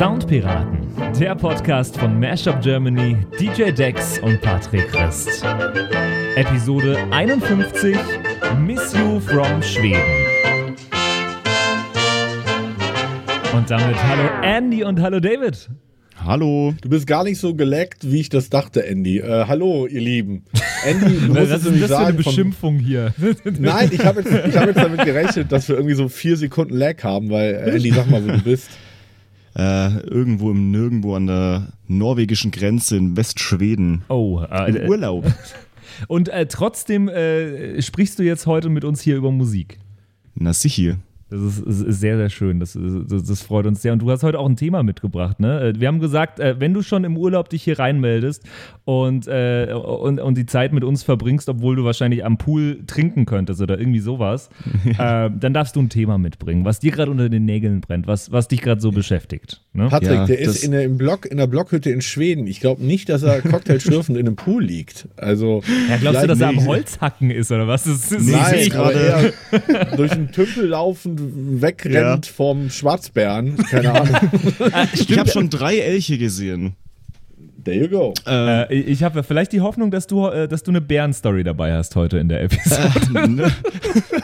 Soundpiraten, der Podcast von Mashup Germany, DJ Dex und Patrick Christ. Episode 51 Miss You from Schweden. Und damit hallo Andy und hallo David. Hallo. Du bist gar nicht so geleckt, wie ich das dachte, Andy. Äh, hallo, ihr Lieben. Andy, du musst Was ist das für eine Beschimpfung von, hier? Nein, ich habe jetzt, hab jetzt damit gerechnet, dass wir irgendwie so vier Sekunden Lag haben, weil, äh, Andy, sag mal, wo du bist. Äh, irgendwo im Nirgendwo an der norwegischen Grenze in Westschweden. Oh, äh, im Urlaub. Und äh, trotzdem äh, sprichst du jetzt heute mit uns hier über Musik. Na sicher. Das ist, ist, sehr, sehr schön. Das, das, das, freut uns sehr. Und du hast heute auch ein Thema mitgebracht. Ne? Äh, wir haben gesagt, äh, wenn du schon im Urlaub dich hier reinmeldest und, äh, und, und die Zeit mit uns verbringst, obwohl du wahrscheinlich am Pool trinken könntest oder irgendwie sowas, äh, dann darfst du ein Thema mitbringen, was dir gerade unter den Nägeln brennt, was, was dich gerade so beschäftigt. Ne? Patrick, ja, der ist in der, im Block, in der Blockhütte in Schweden. Ich glaube nicht, dass er Cocktailschürfend in einem Pool liegt. Also, ja, glaubst du, dass er am Holzhacken ist oder was? Das ist Nein, gerade durch den Tümpel laufen wegrennt ja. vom Schwarzbären. Keine Ahnung. Ah, ich habe schon drei Elche gesehen. There you go. Äh, ich habe vielleicht die Hoffnung, dass du, äh, dass du eine Bärenstory dabei hast heute in der Episode. Ne?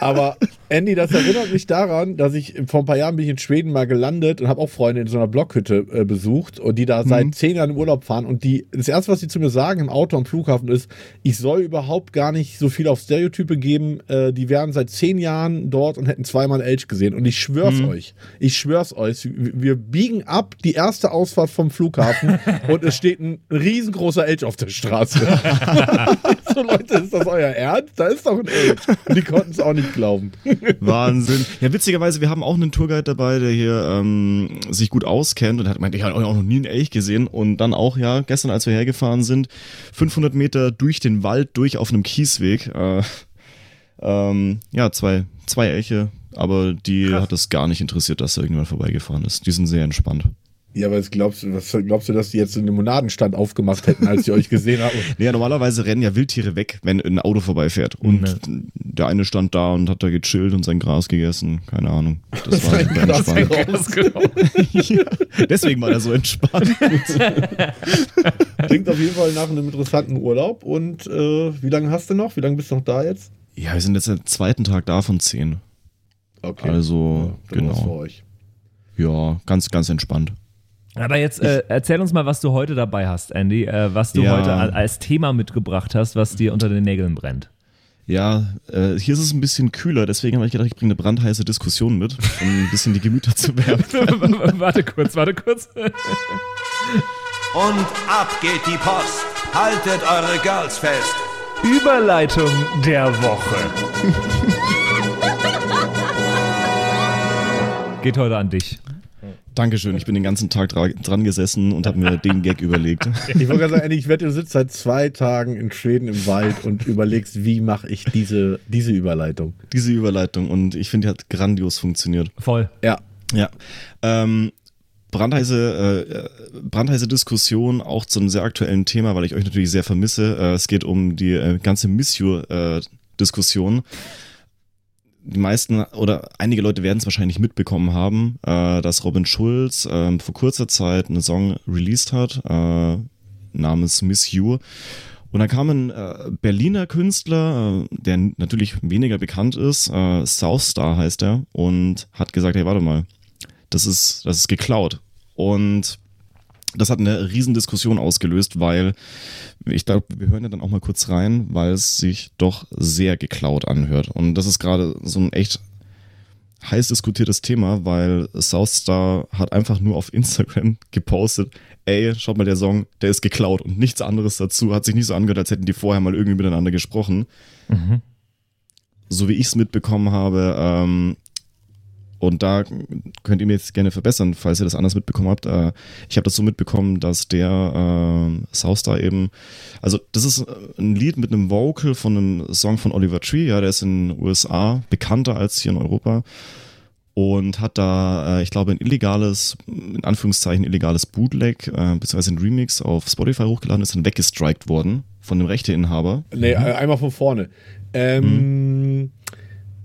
Aber Andy, das erinnert mich daran, dass ich vor ein paar Jahren bin ich in Schweden mal gelandet und habe auch Freunde in so einer Blockhütte äh, besucht und die da mhm. seit zehn Jahren im Urlaub fahren und die das erste, was sie zu mir sagen im Auto am Flughafen ist, ich soll überhaupt gar nicht so viel auf Stereotype geben. Äh, die wären seit zehn Jahren dort und hätten zweimal Elch gesehen und ich schwör's mhm. euch, ich schwör's euch, wir biegen ab die erste Ausfahrt vom Flughafen und es steht ein riesengroßer Elch auf der Straße. so Leute, ist das euer Ernst? Da ist doch ein Elch. Und die konnten es auch nicht glauben. Wahnsinn. Ja, witzigerweise, wir haben auch einen Tourguide dabei, der hier ähm, sich gut auskennt und hat gemeint, ich habe auch noch nie einen Elch gesehen. Und dann auch, ja, gestern, als wir hergefahren sind, 500 Meter durch den Wald, durch auf einem Kiesweg. Äh, ähm, ja, zwei, zwei Elche, aber die Krass. hat es gar nicht interessiert, dass da irgendjemand vorbeigefahren ist. Die sind sehr entspannt. Ja, was glaubst du, was glaubst du, dass die jetzt einen Limonadenstand aufgemacht hätten, als sie euch gesehen haben? Naja, normalerweise rennen ja Wildtiere weg, wenn ein Auto vorbeifährt. Und ne. der eine stand da und hat da gechillt und sein Gras gegessen. Keine Ahnung. Das war sein Gras entspannt. Genau. ja, deswegen war er so entspannt. Klingt auf jeden Fall nach einem interessanten Urlaub. Und äh, wie lange hast du noch? Wie lange bist du noch da jetzt? Ja, wir sind jetzt am zweiten Tag da von zehn. Okay. Also, ja, genau. Ja, ganz, ganz entspannt. Aber jetzt äh, erzähl uns mal, was du heute dabei hast, Andy, äh, was du ja. heute als Thema mitgebracht hast, was dir unter den Nägeln brennt. Ja, äh, hier ist es ein bisschen kühler, deswegen habe ich gedacht, ich bringe eine brandheiße Diskussion mit, um ein bisschen die Gemüter zu wärmen. warte kurz, warte kurz. Und ab geht die Post. Haltet eure Girls fest. Überleitung der Woche. Geht heute an dich. Dankeschön, ich bin den ganzen Tag dran gesessen und habe mir den Gag überlegt. Ich wollte gerade sagen, ich wette, du sitzt seit zwei Tagen in Schweden im Wald und überlegst, wie mache ich diese, diese Überleitung. Diese Überleitung und ich finde, die hat grandios funktioniert. Voll. Ja. Ja. Ähm, brandheiße, äh, brandheiße Diskussion auch zu einem sehr aktuellen Thema, weil ich euch natürlich sehr vermisse. Äh, es geht um die äh, ganze Miss You-Diskussion. Äh, die meisten oder einige Leute werden es wahrscheinlich mitbekommen haben, äh, dass Robin Schulz äh, vor kurzer Zeit einen Song released hat, äh, namens Miss You. Und dann kam ein äh, Berliner Künstler, äh, der natürlich weniger bekannt ist, äh, Southstar heißt er, und hat gesagt, hey, warte mal, das ist, das ist geklaut. Und das hat eine Riesendiskussion ausgelöst, weil ich glaube, wir hören ja dann auch mal kurz rein, weil es sich doch sehr geklaut anhört. Und das ist gerade so ein echt heiß diskutiertes Thema, weil Southstar hat einfach nur auf Instagram gepostet, ey, schaut mal, der Song, der ist geklaut und nichts anderes dazu. Hat sich nicht so angehört, als hätten die vorher mal irgendwie miteinander gesprochen. Mhm. So wie ich es mitbekommen habe, ähm, und da könnt ihr mir jetzt gerne verbessern, falls ihr das anders mitbekommen habt. Äh, ich habe das so mitbekommen, dass der äh, Southstar eben, also das ist ein Lied mit einem Vocal von einem Song von Oliver Tree, ja, der ist in den USA bekannter als hier in Europa und hat da, äh, ich glaube, ein illegales, in Anführungszeichen illegales Bootleg, äh, beziehungsweise ein Remix auf Spotify hochgeladen, ist dann weggestrikt worden von dem Rechteinhaber. Nee, mhm. einmal von vorne. Ähm, mhm.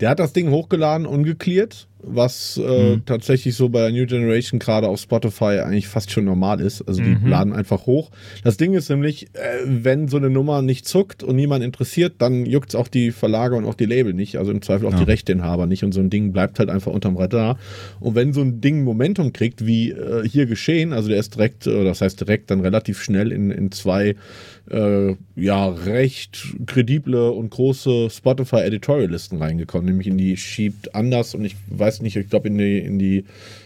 Der hat das Ding hochgeladen, ungeklärt was äh, mhm. tatsächlich so bei der New Generation gerade auf Spotify eigentlich fast schon normal ist. Also die mhm. laden einfach hoch. Das Ding ist nämlich, äh, wenn so eine Nummer nicht zuckt und niemand interessiert, dann juckt es auch die Verlage und auch die Label nicht. Also im Zweifel auch ja. die Rechteinhaber nicht. Und so ein Ding bleibt halt einfach unterm Radar. Und wenn so ein Ding Momentum kriegt, wie äh, hier geschehen, also der ist direkt, oder das heißt direkt dann relativ schnell in, in zwei äh, ja recht kredible und große Spotify Editorial-Listen reingekommen, nämlich in die Schiebt anders und ich weiß nicht, ich glaube in die, in die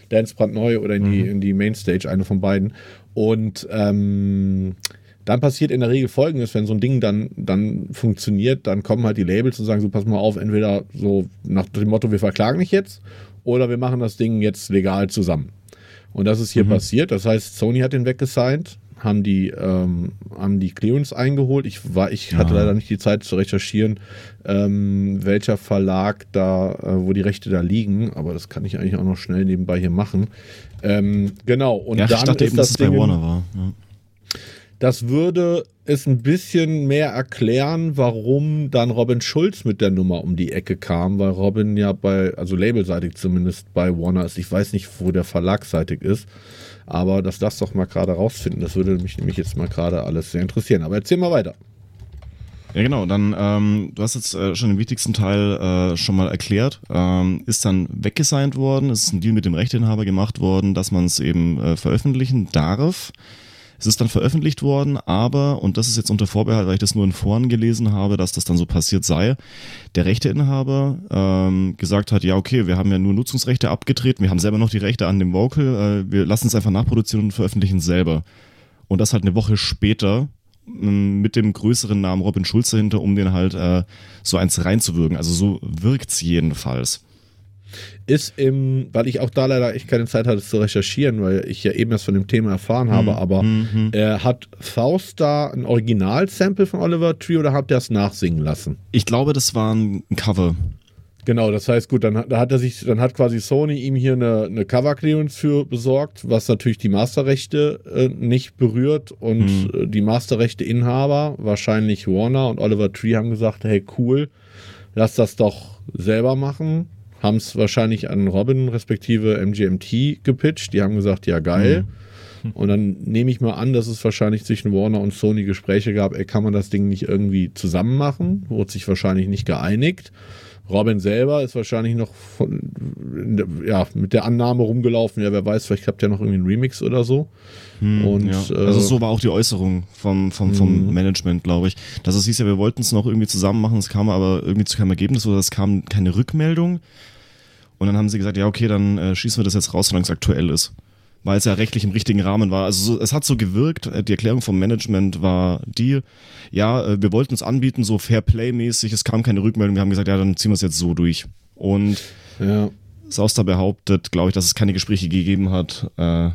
Dance Neu oder in mhm. die, in die Mainstage, eine von beiden. Und ähm, dann passiert in der Regel folgendes, wenn so ein Ding dann, dann funktioniert, dann kommen halt die Labels und sagen so, pass mal auf, entweder so nach dem Motto, wir verklagen dich jetzt oder wir machen das Ding jetzt legal zusammen. Und das ist hier mhm. passiert. Das heißt, Sony hat den weggesigned, haben die, ähm, haben die Clearance eingeholt. Ich, war, ich hatte ja. leider nicht die Zeit zu recherchieren, ähm, welcher Verlag da, äh, wo die Rechte da liegen, aber das kann ich eigentlich auch noch schnell nebenbei hier machen. Ähm, genau, und ja, dann ich dachte ist eben, das dass es bei Warner war. Ja. Das würde es ein bisschen mehr erklären, warum dann Robin Schulz mit der Nummer um die Ecke kam, weil Robin ja bei, also labelseitig zumindest bei Warner ist. Ich weiß nicht, wo der verlagsseitig ist. Aber dass das doch mal gerade rausfinden, das würde mich nämlich jetzt mal gerade alles sehr interessieren. Aber erzähl mal weiter. Ja, genau. Dann, ähm, du hast jetzt äh, schon den wichtigsten Teil äh, schon mal erklärt. Ähm, ist dann weggesigned worden, ist ein Deal mit dem Rechteinhaber gemacht worden, dass man es eben äh, veröffentlichen darf. Es ist dann veröffentlicht worden, aber, und das ist jetzt unter Vorbehalt, weil ich das nur in Foren gelesen habe, dass das dann so passiert sei, der Rechteinhaber ähm, gesagt hat, ja okay, wir haben ja nur Nutzungsrechte abgetreten, wir haben selber noch die Rechte an dem Vocal, äh, wir lassen es einfach nachproduzieren und veröffentlichen selber. Und das halt eine Woche später ähm, mit dem größeren Namen Robin Schulze hinter, um den halt äh, so eins reinzuwirken. Also so wirkt's jedenfalls ist im, weil ich auch da leider echt keine Zeit hatte zu recherchieren, weil ich ja eben erst von dem Thema erfahren habe, mhm. aber mhm. äh, hat Faust da ein Original-Sample von Oliver Tree oder habt ihr es nachsingen lassen? Ich glaube, das war ein Cover. Genau, das heißt, gut, dann, da hat er sich, dann hat quasi Sony ihm hier eine, eine Cover-Clearance für besorgt, was natürlich die Masterrechte äh, nicht berührt und mhm. die Masterrechte-Inhaber, wahrscheinlich Warner und Oliver Tree, haben gesagt, hey cool, lass das doch selber machen haben es wahrscheinlich an Robin respektive MGMT gepitcht. Die haben gesagt, ja geil. Mhm. Und dann nehme ich mal an, dass es wahrscheinlich zwischen Warner und Sony Gespräche gab, ey, kann man das Ding nicht irgendwie zusammen machen? Wurde sich wahrscheinlich nicht geeinigt. Robin selber ist wahrscheinlich noch von, ja, mit der Annahme rumgelaufen, ja, wer weiß, vielleicht habt ihr noch irgendwie einen Remix oder so. Hm, und, ja. äh, also so war auch die Äußerung vom, vom, vom hm. Management, glaube ich. Dass es hieß ja, wir wollten es noch irgendwie zusammen machen, es kam aber irgendwie zu keinem Ergebnis oder es kam keine Rückmeldung. Und dann haben sie gesagt, ja, okay, dann äh, schießen wir das jetzt raus, solange es aktuell ist weil es ja rechtlich im richtigen Rahmen war. Also so, es hat so gewirkt, äh, die Erklärung vom Management war die, ja, äh, wir wollten es anbieten, so Fair Play-mäßig, es kam keine Rückmeldung, wir haben gesagt, ja, dann ziehen wir es jetzt so durch. Und ja. Sauster behauptet, glaube ich, dass es keine Gespräche gegeben hat äh,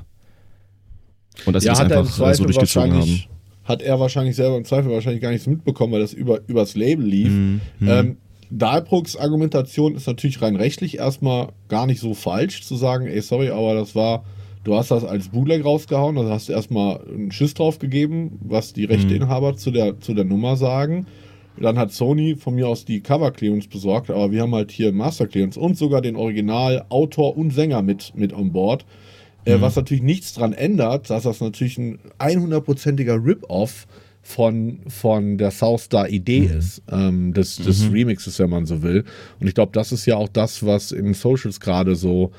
und dass ja, sie das einfach äh, so durchgezogen haben. Hat er wahrscheinlich selber im Zweifel wahrscheinlich gar nichts mitbekommen, weil das über, übers Label lief. Mhm. Ähm, Dahlbrucks Argumentation ist natürlich rein rechtlich erstmal gar nicht so falsch zu sagen, ey, sorry, aber das war Du hast das als Bootleg rausgehauen, also hast du erstmal einen Schiss drauf gegeben, was die Rechteinhaber mhm. zu, der, zu der Nummer sagen. Dann hat Sony von mir aus die Cover Clearance besorgt, aber wir haben halt hier Master Clearance und sogar den Original Autor und Sänger mit, mit an Bord. Äh, mhm. was natürlich nichts dran ändert, dass das natürlich ein 100%iger Rip-Off von, von der South Star Idee mhm. ist, ähm, des, des mhm. Remixes, wenn man so will. Und ich glaube, das ist ja auch das, was in Socials gerade so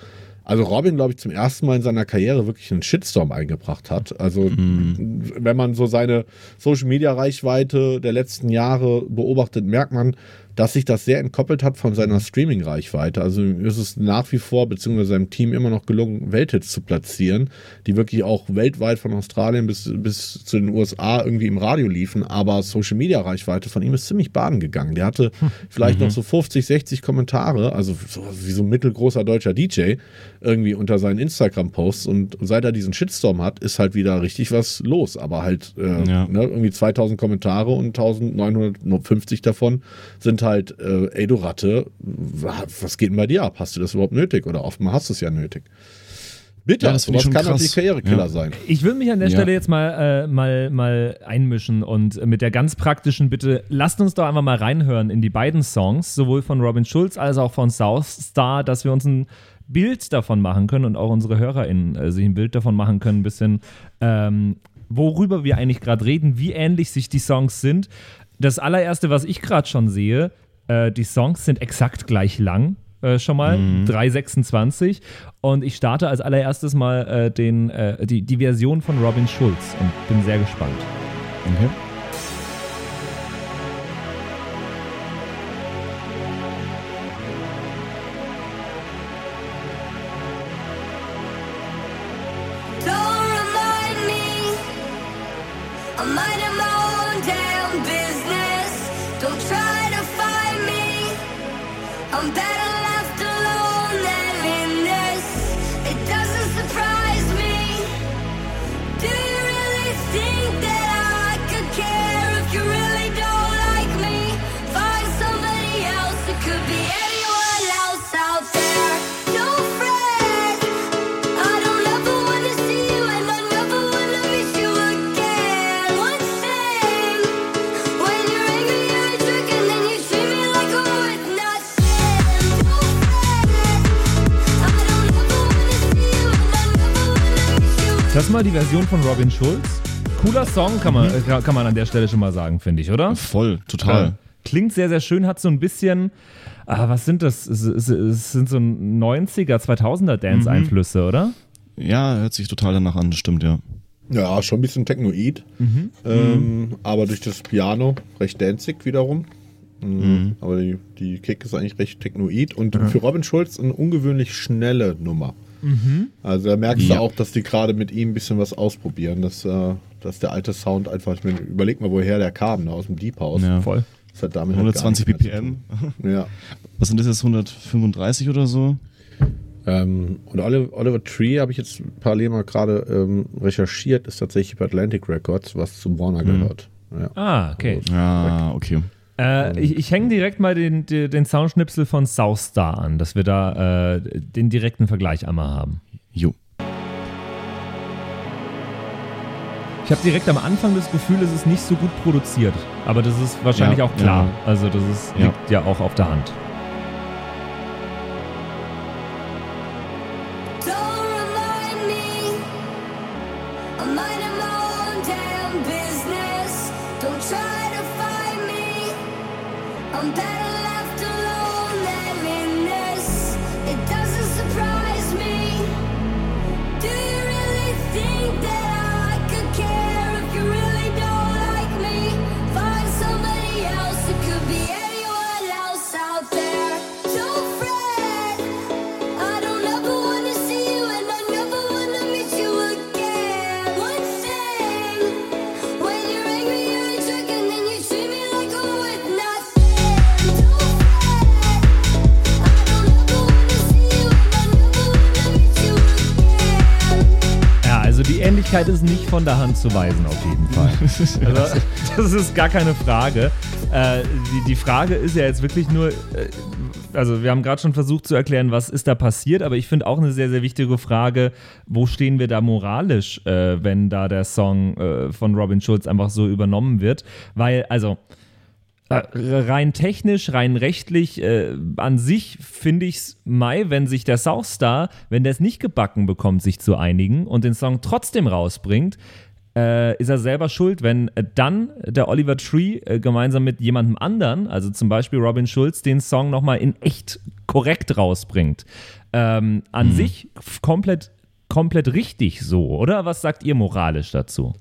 also Robin, glaube ich, zum ersten Mal in seiner Karriere wirklich einen Shitstorm eingebracht hat. Also mhm. wenn man so seine Social-Media-Reichweite der letzten Jahre beobachtet, merkt man, dass sich das sehr entkoppelt hat von seiner Streaming-Reichweite. Also ist es nach wie vor, beziehungsweise seinem Team immer noch gelungen, Welthits zu platzieren, die wirklich auch weltweit von Australien bis, bis zu den USA irgendwie im Radio liefen. Aber Social-Media-Reichweite von ihm ist ziemlich baden gegangen. Der hatte hm. vielleicht mhm. noch so 50, 60 Kommentare, also so, wie so ein mittelgroßer deutscher DJ, irgendwie unter seinen Instagram-Posts. Und seit er diesen Shitstorm hat, ist halt wieder richtig was los. Aber halt äh, ja. ne, irgendwie 2000 Kommentare und 1950 davon sind halt, äh, ey du Ratte, was geht denn bei dir ab? Hast du das überhaupt nötig? Oder oftmal hast du es ja nötig. Bitter, Ja, das sowas schon kann krass. natürlich Karrierekiller Ja. sein. Ich will mich an der Ja. Stelle jetzt mal, äh, mal, mal einmischen und mit der ganz praktischen Bitte, lasst uns doch einfach mal reinhören in die beiden Songs, sowohl von Robin Schulz als auch von South Star, dass wir uns ein Bild davon machen können und auch unsere HörerInnen äh, sich ein Bild davon machen können, ein bisschen, ähm, worüber wir eigentlich gerade reden, wie ähnlich sich die Songs sind. Das allererste, was ich gerade schon sehe, äh, die Songs sind exakt gleich lang. Äh, schon mal 3,26 und ich starte als allererstes mal äh, den, äh, die, die Version von Robin Schulz und bin sehr gespannt. Okay. Die Version von Robin Schulz. Cooler Song, kann man, äh, kann man an der Stelle schon mal sagen, finde ich, oder? Voll, total. Klingt sehr, sehr schön, hat so ein bisschen, ah, was sind das? Es, es, es sind so 90er, 2000er Dance-Einflüsse, oder? Ja, hört sich total danach an, das stimmt, ja. Ja, schon ein bisschen Technoid. Ähm, aber durch das Piano recht danzig wiederum. Mhm. Aber die, die Kick ist eigentlich recht Technoid und für Robin Schulz eine ungewöhnlich schnelle Nummer. Also da merkst Ja. du auch, dass die gerade mit ihm ein bisschen was ausprobieren, dass, äh, dass der alte Sound einfach, ich meine, überleg mal, woher der kam, ne, aus dem Deep House. ja. Voll. Das hat damit halt 120 gar nichts mehr zu BPM. Ja. Was sind das jetzt, 135 oder so? Ähm, und Oliver, Oliver Tree habe ich jetzt parallel mal gerade ähm, recherchiert, ist tatsächlich bei Atlantic Records, was zu Warner gehört. Ja. Ah, okay. Ah, okay. Äh, ich ich hänge direkt mal den, den, Soundschnipsel von South Star an, dass wir da äh, den direkten Vergleich einmal haben. Jo. Ich habe direkt am Anfang das Gefühl, es ist nicht so gut produziert. Aber das ist wahrscheinlich Ja, auch klar. ja. Also das ist, Ja. liegt ja auch auf der Hand. Die Ähnlichkeit ist nicht von der Hand zu weisen, auf jeden Fall. Also, das ist gar keine Frage. Äh, die, die Frage ist ja jetzt wirklich nur, äh, also wir haben gerade schon versucht zu erklären, was ist da passiert, aber ich finde auch eine sehr, sehr wichtige Frage, wo stehen wir da moralisch, äh, wenn da der Song äh, von Robin Schulz einfach so übernommen wird? Weil, also, rein technisch, rein rechtlich, äh, an sich finde ich es Mai, wenn sich der Southstar, wenn der es nicht gebacken bekommt, sich zu einigen und den Song trotzdem rausbringt, äh, ist er selber schuld, wenn äh, dann der Oliver Tree äh, gemeinsam mit jemandem anderen, also zum Beispiel Robin Schulz, den Song nochmal in echt korrekt rausbringt. Ähm, an sich f- komplett, komplett richtig so, oder? Was sagt ihr moralisch dazu?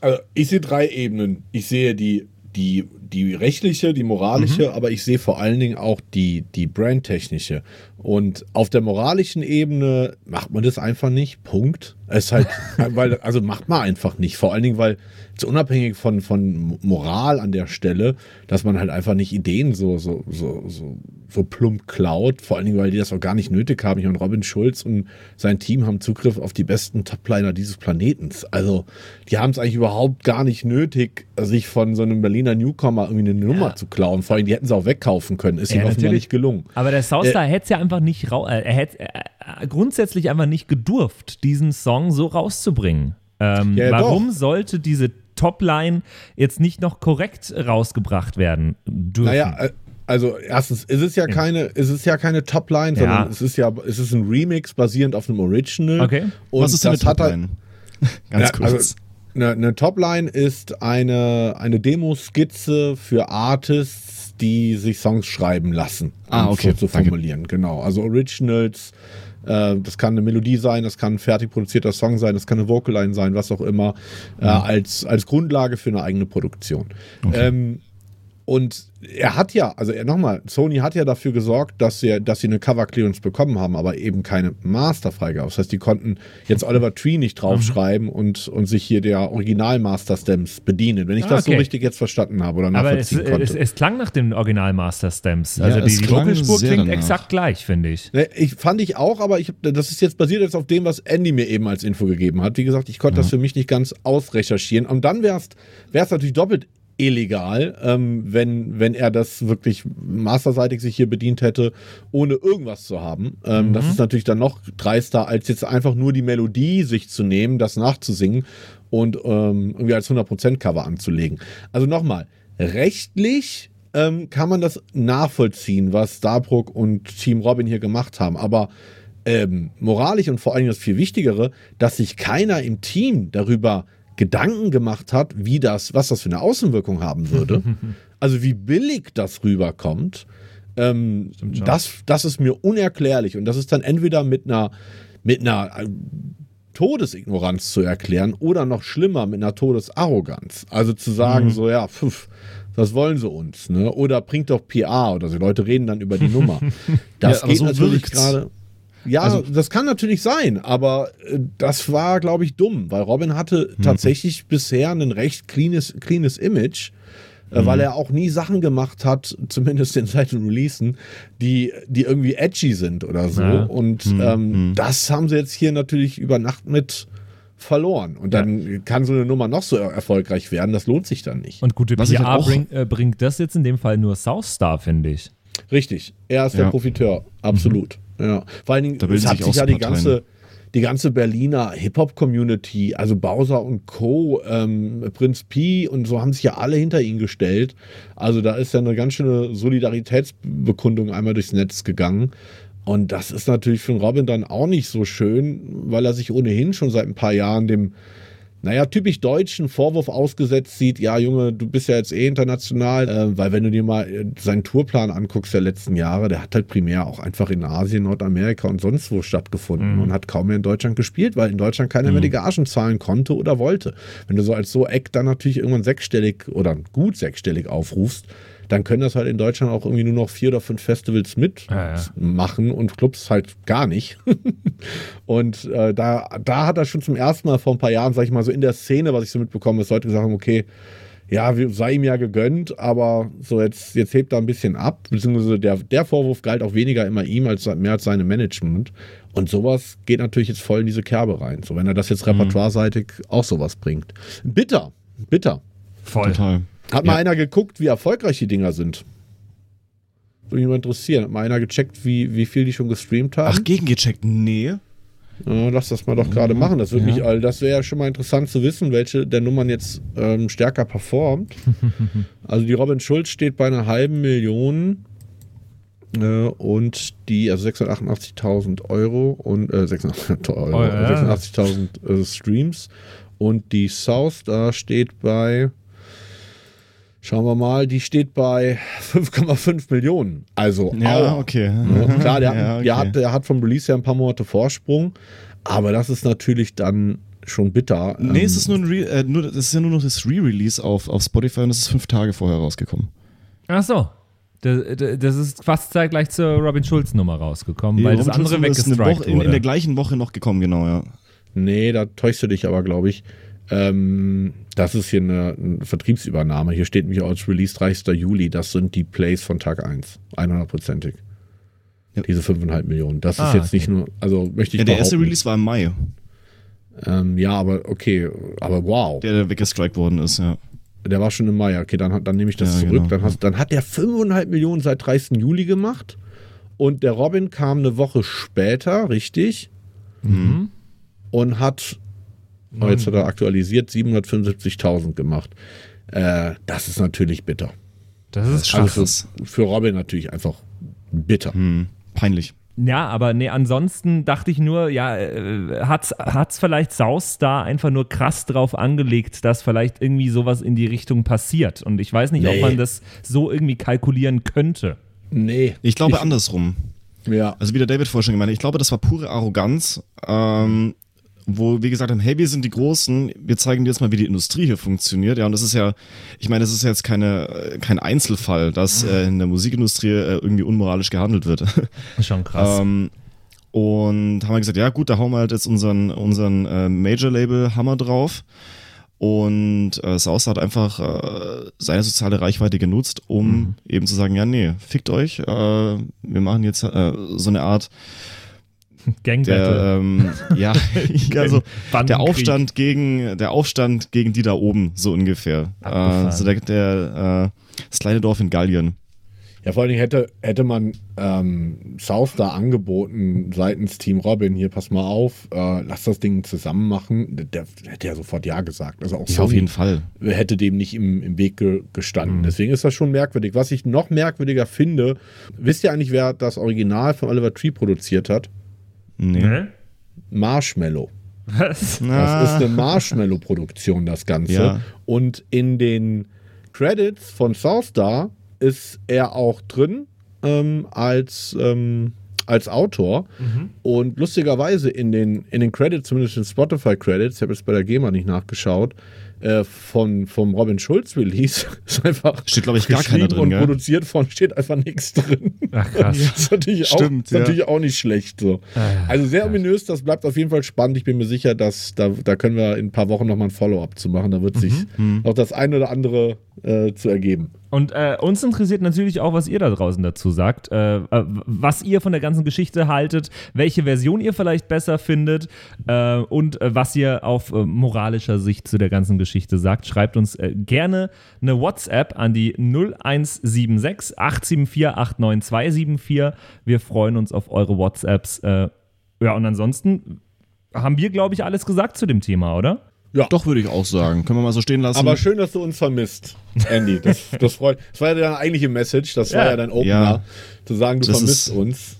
Also ich sehe drei Ebenen. Ich sehe die, die, die rechtliche, die moralische, aber ich sehe vor allen Dingen auch die, die brandtechnische. Und auf der moralischen Ebene macht man das einfach nicht. Punkt. Es ist halt, weil, also macht man einfach nicht. Vor allen Dingen, weil so unabhängig von, von Moral an der Stelle, dass man halt einfach nicht Ideen so, so, so, so, so plump klaut. Vor allen Dingen, weil die das auch gar nicht nötig haben. Ich meine, Robin Schulz und sein Team haben Zugriff auf die besten Topliner dieses Planetens. Also, die haben es eigentlich überhaupt gar nicht nötig, sich von so einem Berliner Newcomer irgendwie eine Nummer Ja. zu klauen. Vor allem, die hätten sie auch wegkaufen können. Ist Ja, ihnen offenbar nicht gelungen. Aber der Soulstar hätte es ja einfach nicht, rau äh, er hätte äh, grundsätzlich einfach nicht gedurft, diesen Song so rauszubringen. Ähm, Ja, ja, warum doch. sollte diese Topline jetzt nicht noch korrekt rausgebracht werden dürfen? Naja, äh, also erstens, es ist ja keine, es ist ja keine Topline, Ja. sondern es ist ja, es ist ein Remix basierend auf einem Original. Okay. Und Was ist denn eine das hat halt- Topline? Ganz Ja, kurz. also, eine, eine Topline ist eine, eine Demoskizze für Artists, die sich Songs schreiben lassen. Ah, um okay, So zu danke. formulieren, genau. Also Originals, äh, das kann eine Melodie sein, das kann ein fertig produzierter Song sein, das kann eine Vocaline sein, was auch immer, äh, als, als Grundlage für eine eigene Produktion. Ähm, und er hat ja, also er nochmal, Sony hat ja dafür gesorgt, dass sie, dass sie eine Cover Clearance bekommen haben, aber eben keine Masterfreigabe. Das heißt, die konnten jetzt Oliver Tree nicht draufschreiben und, und sich hier der Original Master Stamps bedienen, wenn ich Ah, das so richtig jetzt verstanden habe oder Aber es, nachvollziehen konnte. es, es klang nach dem Original Master Stamps. Also Ja, die, es die Vocalspur klingt danach. exakt gleich, finde ich. Ne, ich fand ich auch, aber ich, das ist jetzt basiert jetzt auf dem, was Andy mir eben als Info gegeben hat. Wie gesagt, ich konnte das für mich nicht ganz ausrecherchieren. Und dann wäre es natürlich doppelt illegal, ähm, wenn, wenn er das wirklich masterseitig sich hier bedient hätte, ohne irgendwas zu haben. Ähm, Das ist natürlich dann noch dreister, als jetzt einfach nur die Melodie sich zu nehmen, das nachzusingen und ähm, irgendwie als 100% Cover anzulegen. Also nochmal, rechtlich ähm, kann man das nachvollziehen, was Starbrook und Team Robin hier gemacht haben. Aber ähm, moralisch und vor allem das viel Wichtigere, dass sich keiner im Team darüber Gedanken gemacht hat, wie das, was das für eine Außenwirkung haben würde. also wie billig das rüberkommt. Ähm, das, das ist mir unerklärlich. Und das ist dann entweder mit einer, mit einer äh, Todesignoranz zu erklären oder noch schlimmer mit einer Todesarroganz. Also zu sagen, so ja, pf, was wollen sie uns? Ne? Oder bringt doch PR oder so. Leute reden dann über die Nummer. Das Ja, geht so natürlich gerade. Ja, Also- das kann natürlich sein, aber äh, das war, glaube ich, dumm, weil Robin hatte Mhm. tatsächlich bisher ein recht cleanes, cleanes Image, äh, weil Mhm. er auch nie Sachen gemacht hat, zumindest in seinen Releasen, die, die irgendwie edgy sind oder so. Ja. Und Mhm. ähm, das haben sie jetzt hier natürlich über Nacht mit verloren. Und dann kann so eine Nummer noch so er erfolgreich werden, das lohnt sich dann nicht. Und gute Was PR auch- bring, äh, bringt das jetzt in dem Fall nur Southstar, finde ich. Richtig, er ist der Ja. Profiteur, absolut. Ja. Vor allen Dingen, Da es hat sich sich ja die Parteien. ganze, die ganze Berliner Hip-Hop-Community, also Bowser und Co., ähm, Prinz P und so haben sich ja alle hinter ihn gestellt. Also da ist ja eine ganz schöne Solidaritätsbekundung einmal durchs Netz gegangen. Und das ist natürlich für den Robin dann auch nicht so schön, weil er sich ohnehin schon seit ein paar Jahren dem naja, typisch deutschen Vorwurf ausgesetzt sieht, ja Junge, du bist ja jetzt eh international, äh, weil wenn du dir mal äh, seinen Tourplan anguckst der letzten Jahre, der hat halt primär auch einfach in Asien, Nordamerika und sonst wo stattgefunden und hat kaum mehr in Deutschland gespielt, weil in Deutschland keiner mehr die Gagen zahlen konnte oder wollte. Wenn du so als so Eck dann natürlich irgendwann sechsstellig oder gut sechsstellig aufrufst, dann können das halt in Deutschland auch irgendwie nur noch vier oder fünf Festivals mitmachen Ja, ja. und Clubs halt gar nicht. und äh, da, da hat er schon zum ersten Mal vor ein paar Jahren, sag ich mal, so in der Szene, was ich so mitbekomme, dass Leute gesagt haben, okay, ja, wir- sei ihm ja gegönnt, aber so jetzt, jetzt hebt er ein bisschen ab, beziehungsweise der, der Vorwurf galt auch weniger immer ihm als mehr als seinem Management. Und sowas geht natürlich jetzt voll in diese Kerbe rein. So, wenn er das jetzt repertoireseitig auch sowas bringt. Bitter, bitter. Voll. Total. Hat mal Ja. einer geguckt, wie erfolgreich die Dinger sind? Würde mich mal interessieren. Hat mal einer gecheckt, wie, wie viel die schon gestreamt haben? Ach, gegengecheckt? Nee. Ja, lass das mal doch gerade machen. Das, würde mich, all- das wäre ja schon mal interessant zu wissen, welche der Nummern jetzt ähm, stärker performt. also die Robin Schulz steht bei einer halben Million äh, und die, also 688.000 Euro und äh, 600 Euro, Oh, ja. 680.000 äh, Streams und die South da steht bei Schauen wir mal, die steht bei 5,5 Millionen. Also Ja, auch. okay. Ja, klar, der, Ja, hat, okay. der, hat, der hat vom Release ja ein paar Monate Vorsprung, aber das ist natürlich dann schon bitter. Nee, Ähm, es ist nur ein Re äh, nur, das ist ja nur noch das Re-Release auf, auf Spotify und das ist fünf Tage vorher rausgekommen. Ach so. Das, das ist fast zeitgleich zur Robin Schulz Nummer rausgekommen, weil das Robin andere ist eine weggestrikt Woche, in, in der wurde. gleichen Woche noch gekommen, genau, ja. Nee, da täuschst du dich aber, glaube ich. Ähm, das ist hier eine, eine Vertriebsübernahme. Hier steht nämlich als Release 30. Juli. Das sind die Plays von Tag 1. 100%ig. Ja. Diese 5,5 Millionen. Das Ah, ist jetzt okay. nicht nur, also möchte ich ja der erste. Release war im Mai, Ähm, ja, aber okay, aber wow. der, der weggestrikt worden ist, ja. Der war schon im Mai. Okay, dann, dann nehme ich das Ja, zurück. genau. Dann, hast, dann hat der 5,5 Millionen seit 30. Juli gemacht. Und der Robin kam eine Woche später, richtig? Mhm. Und hat, oh, jetzt hat er aktualisiert, 775.000 gemacht. Äh, das ist natürlich bitter. Das ist Krass. Also für, für Robin natürlich einfach bitter. Hm, peinlich. Ja, aber nee, ansonsten dachte ich nur, ja, äh, hat's, hat's vielleicht Saus da einfach nur krass drauf angelegt, dass vielleicht irgendwie sowas in die Richtung passiert. Und ich weiß nicht, ob Nee. man das so irgendwie kalkulieren könnte. Nee. Ich glaube andersrum. Ja. Also wie der David vorher schon gemeint hat, ich glaube, das war pure Arroganz, ähm, wo wir gesagt haben, hey, wir sind die Großen, wir zeigen dir jetzt mal, wie die Industrie hier funktioniert. Ja, und das ist ja, ich meine, das ist jetzt keine, äh, kein Einzelfall, dass äh, in der Musikindustrie äh, irgendwie unmoralisch gehandelt wird. Schon krass. ähm, und haben wir gesagt, ja gut, da hauen wir halt jetzt unseren, unseren äh, Major-Label Hammer drauf. Und äh, South hat einfach äh, seine soziale Reichweite genutzt, um eben zu sagen, ja, nee, fickt euch, äh, wir machen jetzt äh, so eine Art Gang der, Battle. ähm, ja, also der. Aufstand gegen, der Aufstand gegen die da oben, so ungefähr. Abgefahren. Äh, so der, der äh, das kleine Dorf in Gallien. Ja, vor allen Dingen hätte, hätte man ähm, South da angeboten seitens Team Robin, hier pass mal auf, äh, lass das Ding zusammen machen. Der, der hätte ja sofort Ja gesagt. Also auch Ja, auf jeden Fall. hätte dem nicht im, im Weg ge gestanden. Mhm. Deswegen ist das schon merkwürdig. Was ich noch merkwürdiger finde, wisst ihr eigentlich, wer das Original von Oliver Tree produziert hat? Nee. Hä? Marshmallow. Was? Das ist eine Marshmallow-Produktion, das Ganze. Ja. Und in den Credits von Southstar ist er auch drin ähm, als, ähm, als Autor. Und lustigerweise in den, in den Credits, zumindest in Spotify-Credits, ich habe jetzt bei der GEMA nicht nachgeschaut, äh, von, vom Robin Schulz Release ist einfach Steht, glaub ich, gar keiner drin, und gell? produziert von steht einfach nichts drin. Ach krass. Das ist natürlich, Stimmt, auch, ja. natürlich auch nicht schlecht. So. Ah, Also sehr krass. ominös, das bleibt auf jeden Fall spannend. Ich bin mir sicher, dass da, da können wir in ein paar Wochen nochmal ein Follow-up zu machen. Da wird sich Mhm. noch das eine oder andere äh, zu ergeben. Und äh, uns interessiert natürlich auch, was ihr da draußen dazu sagt, äh, äh, was ihr von der ganzen Geschichte haltet, welche Version ihr vielleicht besser findet äh, und äh, was ihr auf äh, moralischer Sicht zu der ganzen Geschichte sagt. Schreibt uns äh, gerne eine WhatsApp an die 0176 874 89274. Wir freuen uns auf eure WhatsApps. Äh, ja, und ansonsten haben wir, glaube ich, alles gesagt zu dem Thema, oder? Ja. Doch, würde ich auch sagen. Können wir mal so stehen lassen. Aber schön, dass du uns vermisst, Andy. Das, das freut. Das war ja deine eigentliche Message. Das war Ja. ja dein Opener, Ja. zu sagen, du Das vermisst uns.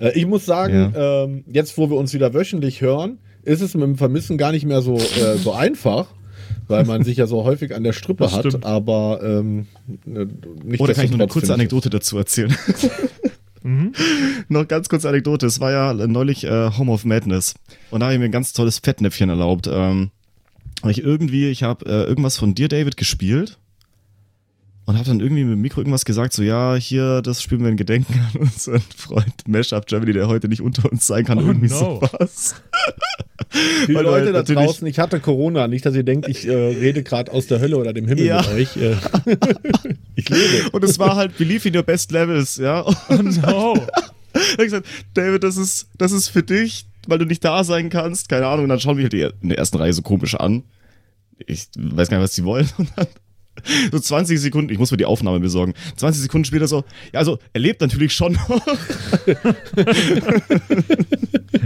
Äh, ich muss sagen, ähm, jetzt, wo wir uns wieder wöchentlich hören, ist es mit dem Vermissen gar nicht mehr so, äh, so einfach. Weil man sich ja so häufig an der Strippe Das hat, stimmt. aber ähm, äh, nicht Oder kann ich noch eine kurze Anekdote dazu erzählen? noch ganz kurze Anekdote. Es war ja neulich äh, Home of Madness. Und da habe ich mir ein ganz tolles Fettnäpfchen erlaubt. Ähm, weil ich irgendwie, ich habe äh, irgendwas von dir, David, gespielt. Und habe dann irgendwie mit dem Mikro irgendwas gesagt, so ja, hier, das spielen wir in Gedenken an unseren Freund Mashup Germany, der heute nicht unter uns sein kann. Oh irgendwie no. sowas. Die du Leute da natürlich- draußen, ich hatte Corona, nicht, dass ihr denkt, ich äh, rede gerade aus der Hölle oder dem Himmel Ja. mit euch. Äh, ich lebe. Und es war halt Believe in your best levels, ja. Und No. Da hab ich gesagt, David, das ist, das ist für dich, weil du nicht da sein kannst. Keine Ahnung. Und dann schauen wir halt die in der ersten Reihe so komisch an. Ich weiß gar nicht, was die wollen. Und dann so 20 Sekunden, ich muss mir die Aufnahme besorgen. 20 Sekunden später so, ja, also er lebt natürlich schon noch.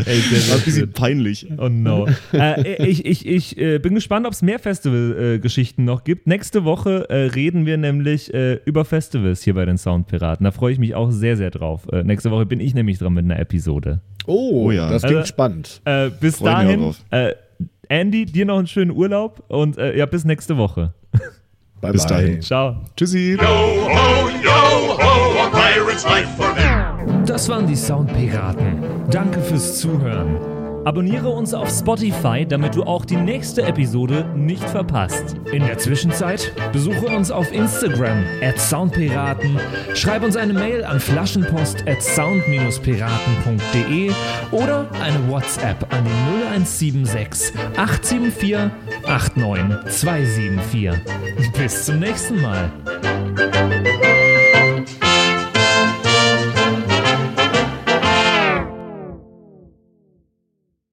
Ey, sehr, War ein sehr bisschen peinlich. Oh no. äh, ich ich, ich äh, bin gespannt, ob es mehr Festival-Geschichten noch gibt. Nächste Woche äh, reden wir nämlich äh, über Festivals hier bei den Soundpiraten. Da freue ich mich auch sehr, sehr drauf. Äh, nächste Woche bin ich nämlich dran mit einer Episode. Oh, Oh ja. das klingt Also- spannend. Äh, bis Freu mich auch dahin, äh, Andy, dir noch einen schönen Urlaub und äh, ja, bis nächste Woche. Bye bis bye. dahin. Ciao. Tschüssi. ho, yo ho, a pirate's life forever. Das waren die Soundpiraten. Danke fürs Zuhören. Abonniere uns auf Spotify, damit du auch die nächste Episode nicht verpasst. In der Zwischenzeit besuche uns auf Instagram at Soundpiraten, schreib uns eine Mail an flaschenpost at sound-piraten.de oder eine WhatsApp an die 0176 874 89274. Bis zum nächsten Mal.